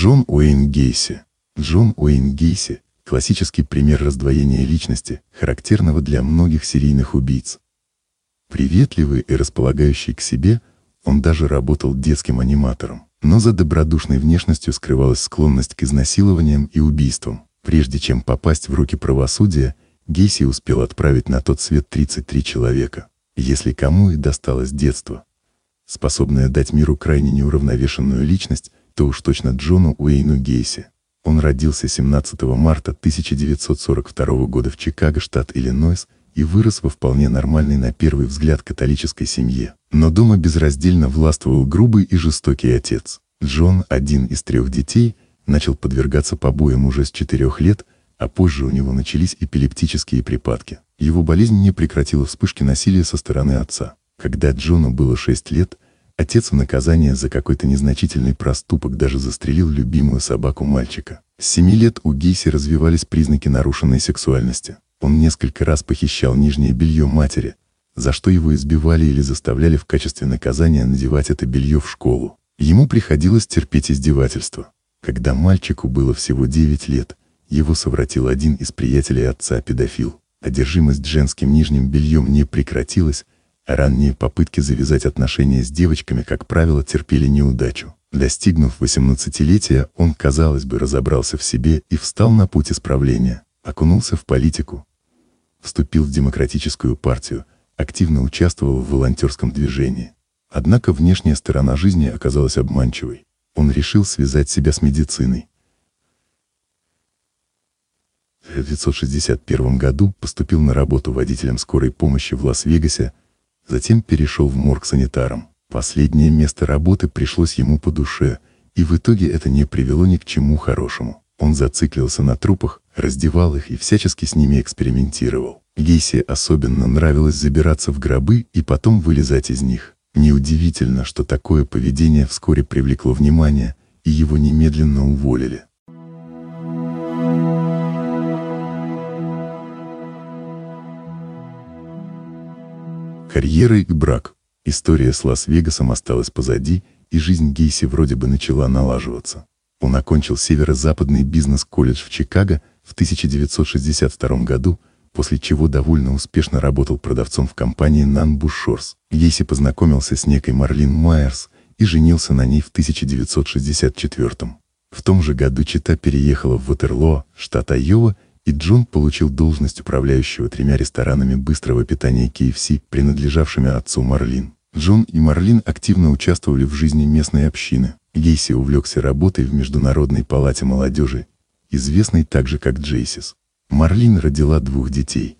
Джон Уэйн Гейси. Джон Уэйн Гейси – классический пример раздвоения личности, характерного для многих серийных убийц. Приветливый и располагающий к себе, он даже работал детским аниматором. Но за добродушной внешностью скрывалась склонность к изнасилованиям и убийствам. Прежде чем попасть в руки правосудия, Гейси успел отправить на тот свет 33 человека. Если кому и досталось детство, способное дать миру крайне неуравновешенную личность, то уж точно Джону Уэйну Гейси. Он родился 17 марта 1942 года в Чикаго, штат Иллинойс, и вырос во вполне нормальной на первый взгляд католической семье. Но дома безраздельно властвовал грубый и жестокий отец. Джон, один из трех детей, начал подвергаться побоям уже с четырех лет, а позже у него начались эпилептические припадки. Его болезнь не прекратила вспышки насилия со стороны отца. Когда Джону было 6 лет, отец в наказание за какой-то незначительный проступок даже застрелил любимую собаку мальчика. С 7 лет у Гейси развивались признаки нарушенной сексуальности. Он несколько раз похищал нижнее белье матери, за что его избивали или заставляли в качестве наказания надевать это белье в школу. Ему приходилось терпеть издевательства. Когда мальчику было всего 9 лет, его совратил один из приятелей отца педофил. Одержимость женским нижним бельем не прекратилась, ранние попытки завязать отношения с девочками, как правило, терпели неудачу. Достигнув 18-летия, он, казалось бы, разобрался в себе и встал на путь исправления, окунулся в политику, вступил в демократическую партию, активно участвовал в волонтерском движении. Однако внешняя сторона жизни оказалась обманчивой. Он решил связать себя с медициной. В 1961 году поступил на работу водителем скорой помощи в Лас-Вегасе, затем перешел в морг санитаром. Последнее место работы пришлось ему по душе, и в итоге это не привело ни к чему хорошему. Он зациклился на трупах, раздевал их и всячески с ними экспериментировал. Гейси особенно нравилось забираться в гробы и потом вылезать из них. Неудивительно, что такое поведение вскоре привлекло внимание, и его немедленно уволили. Карьера и брак. История с Лас-Вегасом осталась позади, и жизнь Гейси вроде бы начала налаживаться. Он окончил северо-западный бизнес-колледж в Чикаго в 1962 году, после чего довольно успешно работал продавцом в компании Nan Bushors. Гейси познакомился с некой Марлин Майерс и женился на ней в 1964 В том же году Чита переехала в Ватерлоо, штат Айова, и Джон получил должность управляющего тремя ресторанами быстрого питания KFC, принадлежавшими отцу Марлин. Джон и Марлин активно участвовали в жизни местной общины. Гейси увлекся работой в Международной палате молодежи, известной также как Джейсис. Марлин родила двух детей.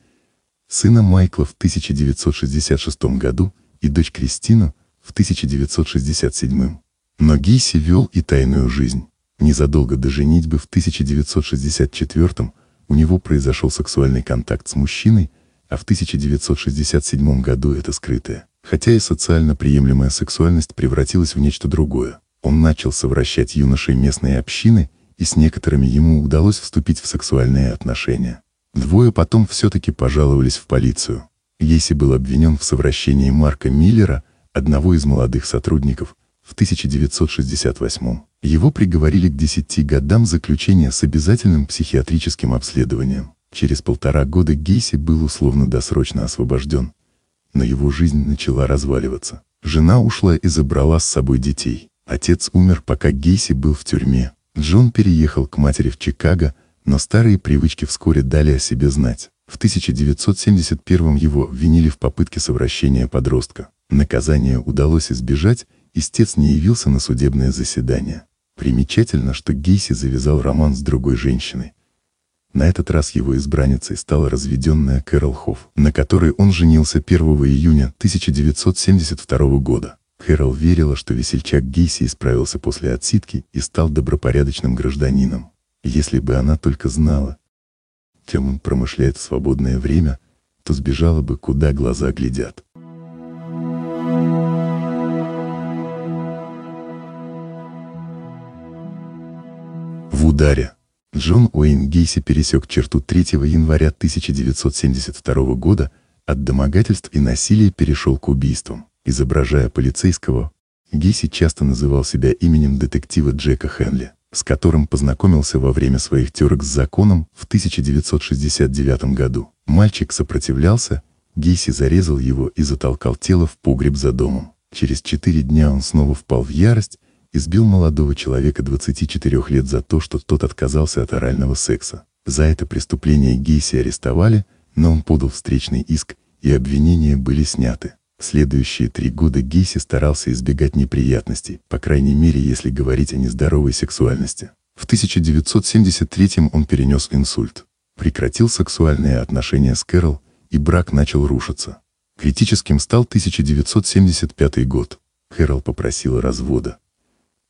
Сына Майкла в 1966 году и дочь Кристину в 1967. Но Гейси вел и тайную жизнь. Незадолго до женитьбы в 1964 у него произошел сексуальный контакт с мужчиной, а в 1967 году это скрытое. Хотя и социально приемлемая сексуальность превратилась в нечто другое. Он начал совращать юношей местной общины, и с некоторыми ему удалось вступить в сексуальные отношения. Двое потом все-таки пожаловались в полицию. Гейси был обвинен в совращении Марка Миллера, одного из молодых сотрудников, в 1968 Его приговорили к 10 годам заключения с обязательным психиатрическим обследованием. Через полтора года Гейси был условно-досрочно освобожден, но его жизнь начала разваливаться. Жена ушла и забрала с собой детей. Отец умер, пока Гейси был в тюрьме. Джон переехал к матери в Чикаго, но старые привычки вскоре дали о себе знать. В 1971 его обвинили в попытке совращения подростка. Наказание удалось избежать, истец не явился на судебное заседание. Примечательно, что Гейси завязал роман с другой женщиной. На этот раз его избранницей стала разведенная Кэрол Хофф, на которой он женился 1 июня 1972 года. Кэрол верила, что весельчак Гейси исправился после отсидки и стал добропорядочным гражданином. Если бы она только знала, чем он промышляет в свободное время, то сбежала бы, куда глаза глядят. Ударе. Джон Уэйн Гейси пересек черту 3 января 1972 года, от домогательств и насилия перешел к убийствам. Изображая полицейского, Гейси часто называл себя именем детектива Джека Хенли. с которым познакомился во время своих терок с законом в 1969 году. Мальчик сопротивлялся, Гейси зарезал его и затолкал тело в погреб за домом. Через четыре дня он снова впал в ярость, избил молодого человека 24 лет за то, что тот отказался от орального секса. За это преступление Гейси арестовали, но он подал встречный иск, и обвинения были сняты. Следующие три года Гейси старался избегать неприятностей, по крайней мере, если говорить о нездоровой сексуальности. В 1973 он перенес инсульт, прекратил сексуальные отношения с Кэрол, и брак начал рушиться. Критическим стал 1975 год. Кэрол попросила развода.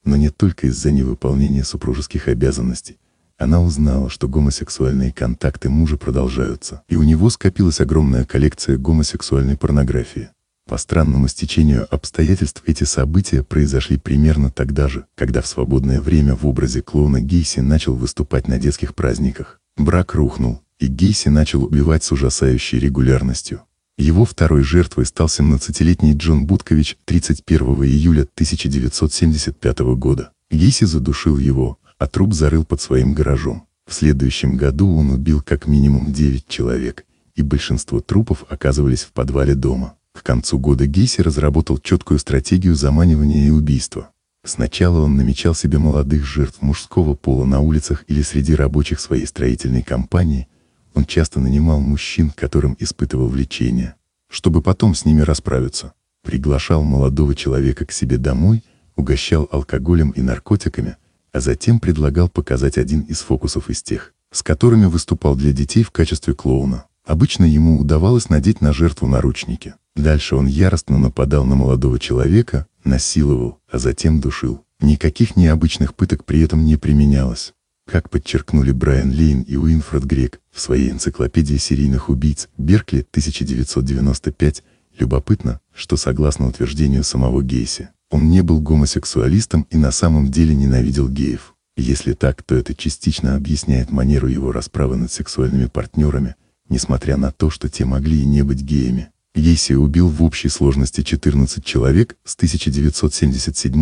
Но не только из-за невыполнения супружеских обязанностей. Она узнала, что гомосексуальные контакты мужа продолжаются, и у него скопилась огромная коллекция гомосексуальной порнографии. По странному стечению обстоятельств эти события произошли примерно тогда же, когда в свободное время в образе клоуна Гейси начал выступать на детских праздниках. Брак рухнул, и Гейси начал убивать с ужасающей регулярностью. Его второй жертвой стал 17-летний Джон Будкович 31 июля 1975 года. Гейси задушил его, а труп зарыл под своим гаражом. В следующем году он убил как минимум 9 человек, и большинство трупов оказывались в подвале дома. К концу года Гейси разработал четкую стратегию заманивания и убийства. Сначала он намечал себе молодых жертв мужского пола на улицах или среди рабочих своей строительной компании. Он часто нанимал мужчин, которым испытывал влечение, чтобы потом с ними расправиться. Приглашал молодого человека к себе домой, угощал алкоголем и наркотиками, а затем предлагал показать один из фокусов из тех, с которыми выступал для детей в качестве клоуна. Обычно ему удавалось надеть на жертву наручники. Дальше он яростно нападал на молодого человека, насиловал, а затем душил. Никаких необычных пыток при этом не применялось. Как подчеркнули Брайан Лейн и Уинфред Грек в своей энциклопедии серийных убийц Беркли 1995, любопытно, что согласно утверждению самого Гейси, он не был гомосексуалистом и на самом деле ненавидел геев. Если так, то это частично объясняет манеру его расправы над сексуальными партнерами, несмотря на то, что те могли и не быть геями. Гейси убил в общей сложности 14 человек с 1977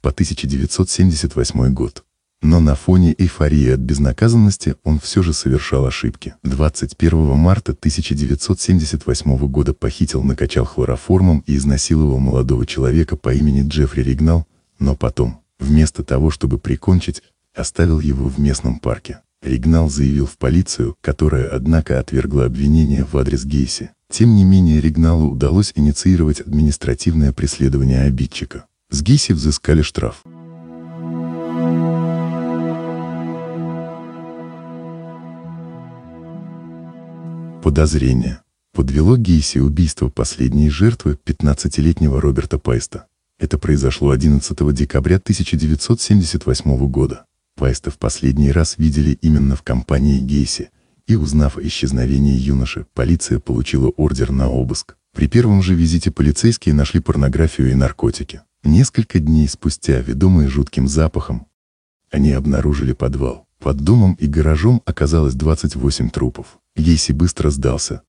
по 1978 год. Но на фоне эйфории от безнаказанности он все же совершал ошибки. 21 марта 1978 года похитил, накачал хлороформом и изнасиловал молодого человека по имени Джеффри Ригнал, но потом, вместо того, чтобы прикончить, оставил его в местном парке. Ригнал заявил в полицию, которая, однако, отвергла обвинения в адрес Гейси. Тем не менее, Ригналу удалось инициировать административное преследование обидчика. С Гейси взыскали штраф. Подозрение. Подвело Гейси убийство последней жертвы 15-летнего Роберта Пайста. Это произошло 11 декабря 1978 года. Пайста в последний раз видели именно в компании Гейси, и узнав о исчезновении юноши, полиция получила ордер на обыск. При первом же визите полицейские нашли порнографию и наркотики. Несколько дней спустя, ведомые жутким запахом, они обнаружили подвал. Под домом и гаражом оказалось 28 трупов. Гейси быстро сдался,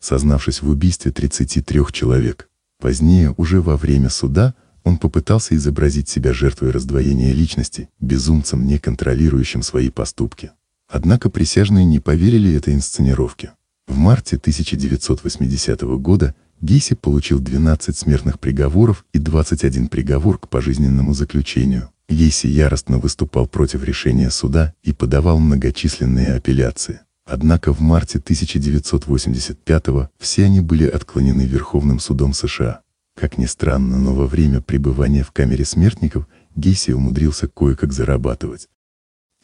сознавшись в убийстве 33 человек. Позднее, уже во время суда, он попытался изобразить себя жертвой раздвоения личности, безумцем, не контролирующим свои поступки. Однако присяжные не поверили этой инсценировке. В марте 1980 года Гейси получил 12 смертных приговоров и 21 приговор к пожизненному заключению. Гейси яростно выступал против решения суда и подавал многочисленные апелляции. Однако в марте 1985 все они были отклонены Верховным судом США. Как ни странно, но во время пребывания в камере смертников Гейси умудрился кое-как зарабатывать.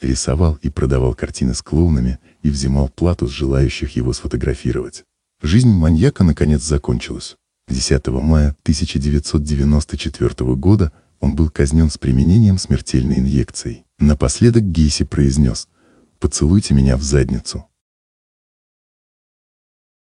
Рисовал и продавал картины с клоунами и взимал плату с желающих его сфотографировать. Жизнь маньяка наконец закончилась. 10 мая 1994 года он был казнен с применением смертельной инъекции. Напоследок Гейси произнес «Поцелуйте меня в задницу».